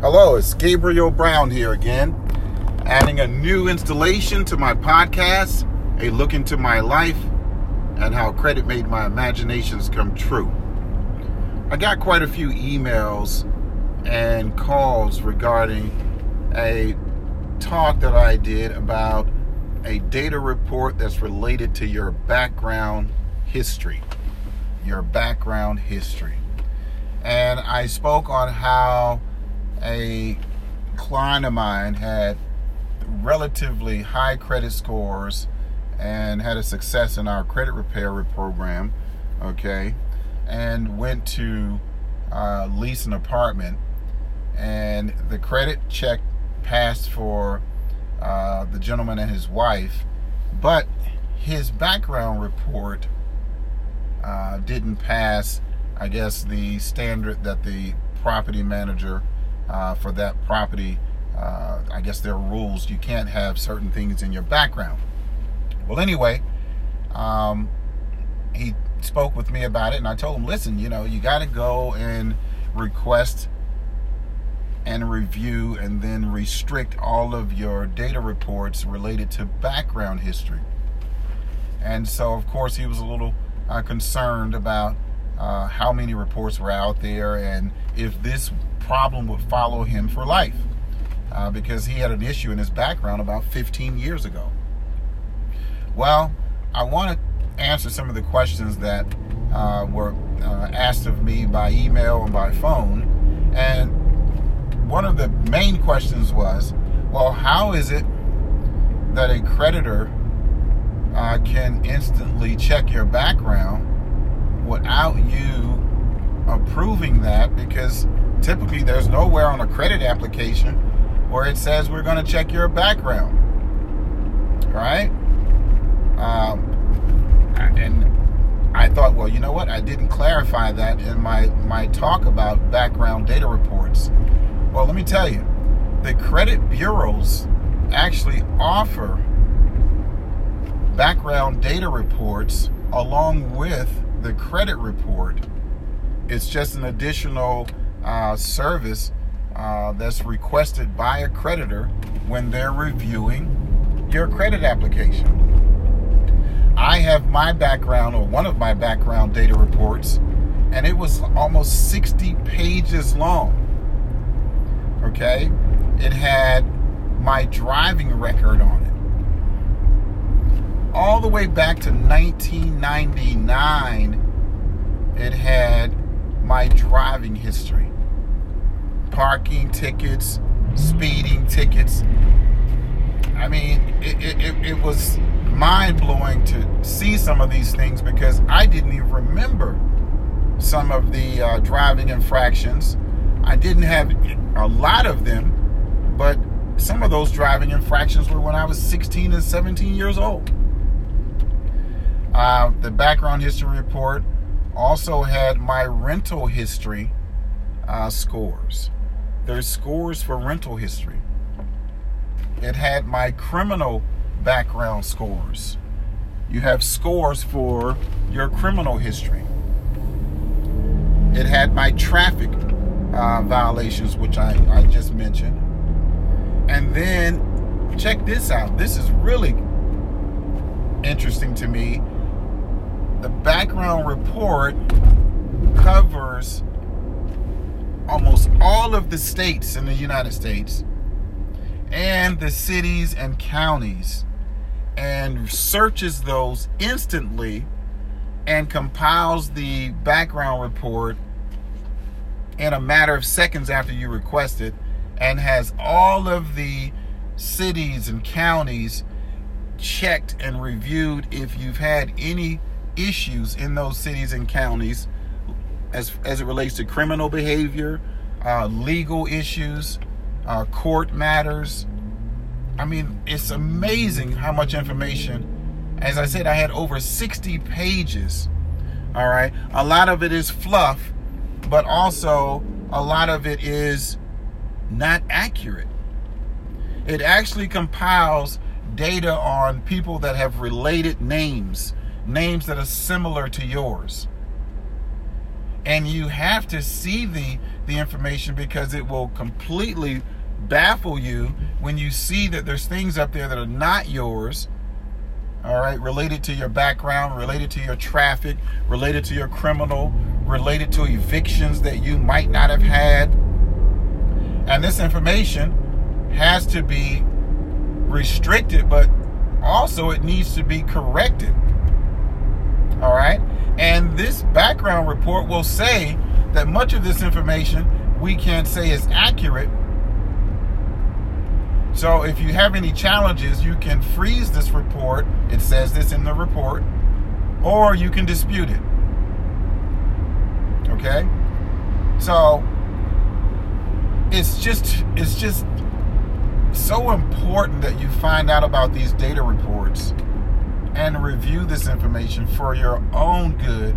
Hello, it's Gabriel Brown here again, adding a new installation to my podcast, a look into my life and how credit made my imaginations come true. I got quite a few emails and calls regarding a talk that I did about a data report that's related to your background history. Your background history. And I spoke on how a client of mine had relatively high credit scores and had a success in our credit repair program, okay, and went to uh, lease an apartment, and the credit check passed for uh, the gentleman and his wife, but his background report uh, didn't pass, I guess, the standard that the property manager uh, for that property. Uh, I guess there are rules. You can't have certain things in your background. Well, anyway, um, he spoke with me about it, and I told him, listen, you know, you got to go and request and review and then restrict all of your data reports related to background history. And so, of course, he was a little uh, concerned about uh, how many reports were out there and if this problem would follow him for life uh, because he had an issue in his background about 15 years ago. Well, I want to answer some of the questions that uh, were uh, asked of me by email and by phone. And one of the main questions was well, how is it that a creditor uh, can instantly check your background without you approving that because typically there's nowhere on a credit application where it says we're going to check your background right? Um, and i thought well you know what? I didn't clarify that in my my talk about background data reports. Well let me tell you the credit bureaus actually offer background data reports along with the credit report. It's just an additional uh, service uh, that's requested by a creditor when they're reviewing your credit application. I have my background or one of my background data reports, and it was almost 60 pages long. Okay? It had my driving record on it all the way back to 1999, it had my driving history parking tickets, speeding tickets. I mean, it, it, it was mind blowing to see some of these things because I didn't even remember some of the uh, driving infractions. I didn't have a lot of them, but some of those driving infractions were when I was 16 and 17 years old. Uh, the background history report also had my rental history uh, scores. There's scores for rental history. It had my criminal background scores. You have scores for your criminal history. It had my traffic uh, violations, which I, I just mentioned. And then check this out. This is really interesting to me the background report covers almost all of the states in the United States and the cities and counties and searches those instantly and compiles the background report in a matter of seconds after you request it and has all of the cities and counties checked and reviewed if you've had any issues in those cities and counties as, as it relates to criminal behavior, uh, legal issues, uh, court matters. I mean, it's amazing how much information. As I said, I had over 60 pages. All right. A lot of it is fluff, but also a lot of it is not accurate. It actually compiles data on people that have related names names that are similar to yours. And you have to see the, the information because it will completely baffle you when you see that there's things up there that are not yours all right, related to your background, related to your traffic, related to your criminal, related to evictions that you might not have had. And this information has to be restricted, but also it needs to be corrected. All right, and this background report will say that much of this information we can't say is accurate so if you have any challenges, you can freeze this report. It says this in the report, or you can dispute it. Okay? So it's just it's just so important that you find out about these data reports and review this information for your own good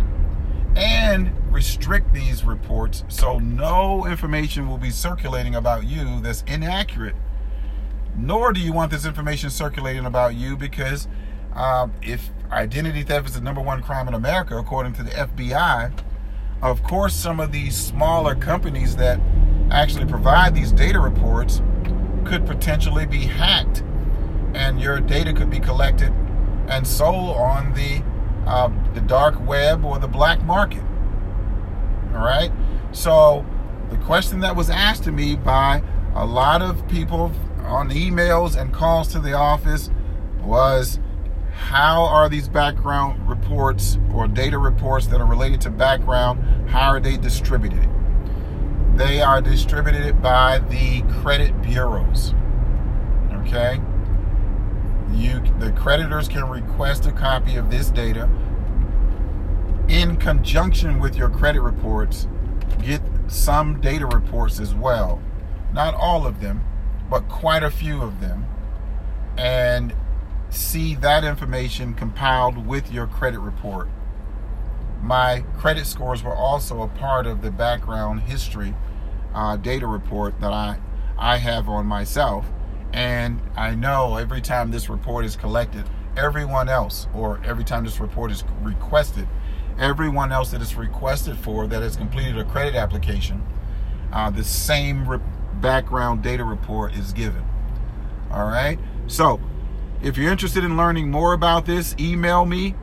and restrict these reports so no information will be circulating about you that's inaccurate. Nor do you want this information circulating about you because um, if identity theft is the number one crime in America, according to the FBI, of course, some of these smaller companies that actually provide these data reports could potentially be hacked, and your data could be collected and sold on the uh, the dark web or the black market. All right. So the question that was asked to me by a lot of people on emails and calls to the office was how are these background reports or data reports that are related to background how are they distributed they are distributed by the credit bureaus okay you the creditors can request a copy of this data in conjunction with your credit reports get some data reports as well not all of them but quite a few of them, and see that information compiled with your credit report. My credit scores were also a part of the background history uh, data report that I, I have on myself. And I know every time this report is collected, everyone else, or every time this report is requested, everyone else that is requested for that has completed a credit application, uh, the same re- background data report is given. All right. So if you're interested in learning more about this, email me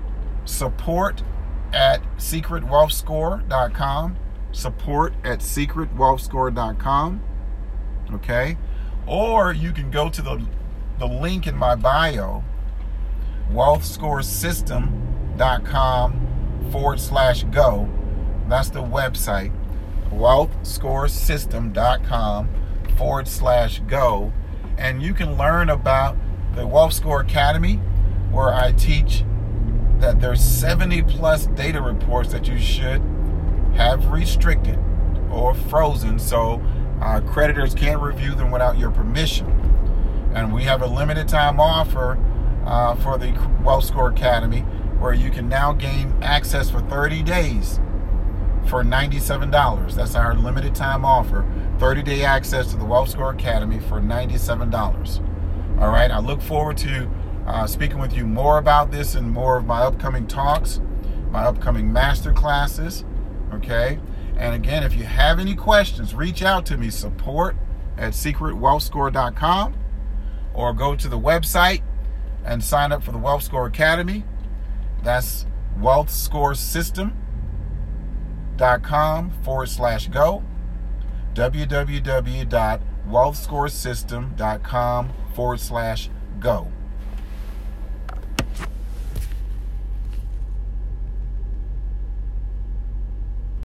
support at secretwealthscore.com. Support at secretwealthscore.com. Okay. Or you can go to the, the link in my bio, wealthscoresystem.com forward slash go. That's the website, wealthscoresystem.com forward slash go. And you can learn about the Wealth Score Academy, where I teach that there's 70 plus data reports that you should have restricted or frozen so uh, creditors can't review them without your permission. And we have a limited time offer uh, for the Wealth Score Academy where you can now gain access for 30 days for $97. That's our limited time offer. 30 day access to the Wealth Score Academy for $97. All right, I look forward to uh, speaking with you more about this and more of my upcoming talks, my upcoming master classes. Okay, and again, if you have any questions, reach out to me support at secretwealthscore.com or go to the website and sign up for the Wealth Score Academy. That's Wealth Score System wealthscoresystem.com forward slash go, www.wealthscoresystem.com forward slash go.